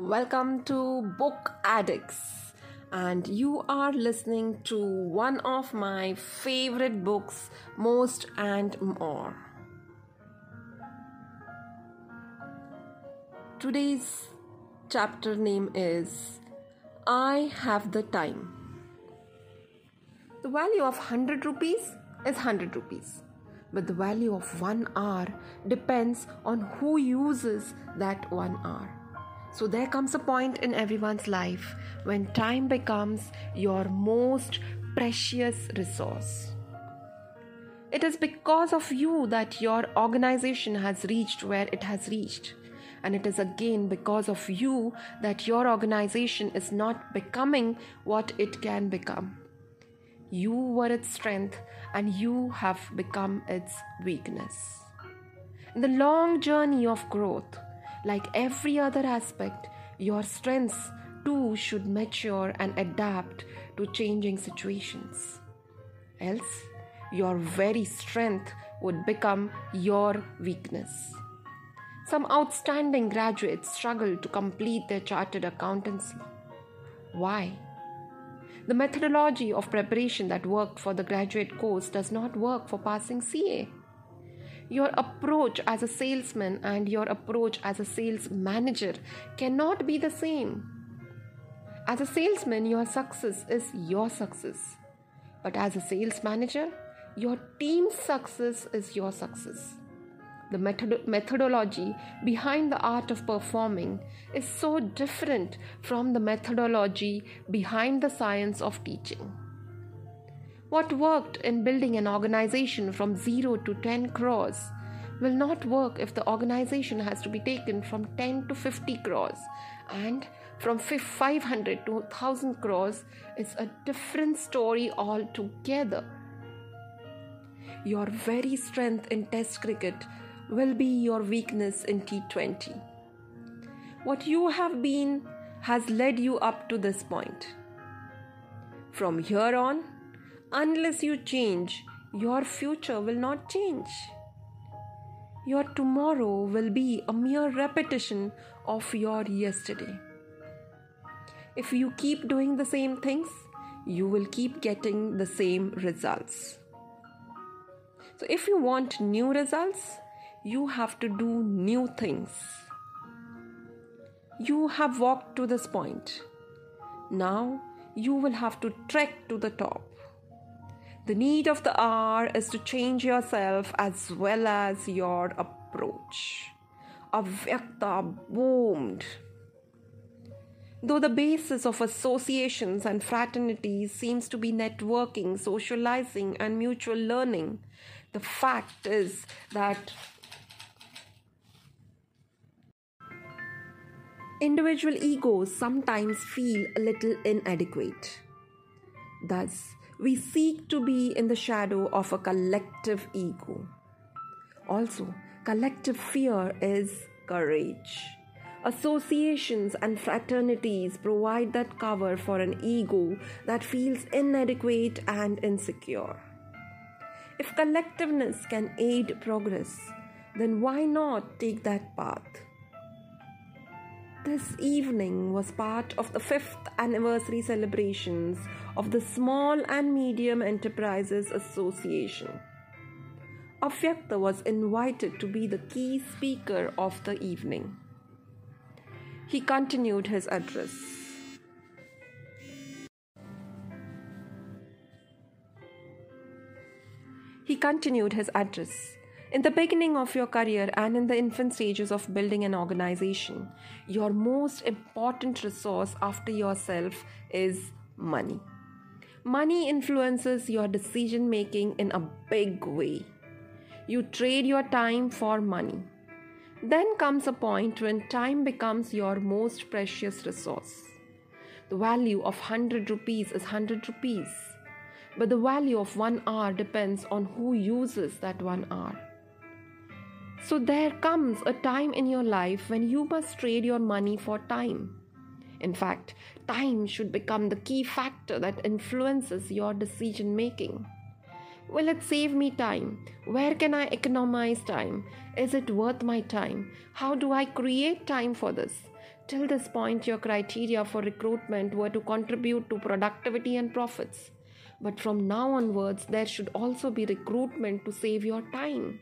Welcome to Book Addicts, and you are listening to one of my favorite books, Most and More. Today's chapter name is I Have the Time. The value of 100 rupees is 100 rupees, but the value of 1 hour depends on who uses that 1 hour. So there comes a point in everyone's life when time becomes your most precious resource. It is because of you that your organization has reached where it has reached. And it is again because of you that your organization is not becoming what it can become. You were its strength and you have become its weakness. In the long journey of growth, like every other aspect, your strengths too should mature and adapt to changing situations. Else, your very strength would become your weakness. Some outstanding graduates struggle to complete their chartered accountancy. Why? The methodology of preparation that worked for the graduate course does not work for passing CA your approach as a salesman and your approach as a sales manager cannot be the same. As a salesman, your success is your success. But as a sales manager, your team's success is your success. The method- methodology behind the art of performing is so different from the methodology behind the science of teaching. What worked in building an organization from 0 to 10 crores will not work if the organization has to be taken from 10 to 50 crores and from 500 to 1000 crores is a different story altogether. Your very strength in test cricket will be your weakness in T20. What you have been has led you up to this point. From here on, Unless you change, your future will not change. Your tomorrow will be a mere repetition of your yesterday. If you keep doing the same things, you will keep getting the same results. So, if you want new results, you have to do new things. You have walked to this point. Now, you will have to trek to the top. The need of the hour is to change yourself as well as your approach. Avyakta boomed. Though the basis of associations and fraternities seems to be networking, socializing, and mutual learning, the fact is that individual egos sometimes feel a little inadequate. Thus, we seek to be in the shadow of a collective ego. Also, collective fear is courage. Associations and fraternities provide that cover for an ego that feels inadequate and insecure. If collectiveness can aid progress, then why not take that path? This evening was part of the fifth anniversary celebrations of the Small and Medium Enterprises Association. Avyakta was invited to be the key speaker of the evening. He continued his address. He continued his address. In the beginning of your career and in the infant stages of building an organization, your most important resource after yourself is money. Money influences your decision making in a big way. You trade your time for money. Then comes a point when time becomes your most precious resource. The value of 100 rupees is 100 rupees, but the value of 1 hour depends on who uses that 1 hour. So there comes a time in your life when you must trade your money for time. In fact, time should become the key factor that influences your decision making. Will it save me time? Where can I economize time? Is it worth my time? How do I create time for this? Till this point, your criteria for recruitment were to contribute to productivity and profits. But from now onwards, there should also be recruitment to save your time.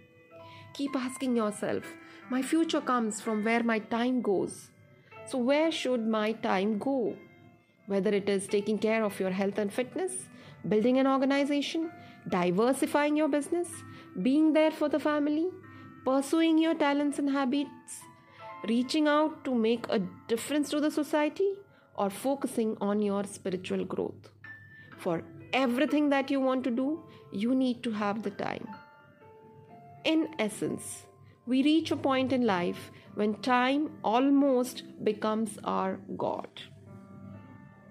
Keep asking yourself, my future comes from where my time goes. So, where should my time go? Whether it is taking care of your health and fitness, building an organization, diversifying your business, being there for the family, pursuing your talents and habits, reaching out to make a difference to the society, or focusing on your spiritual growth. For everything that you want to do, you need to have the time. In essence, we reach a point in life when time almost becomes our God.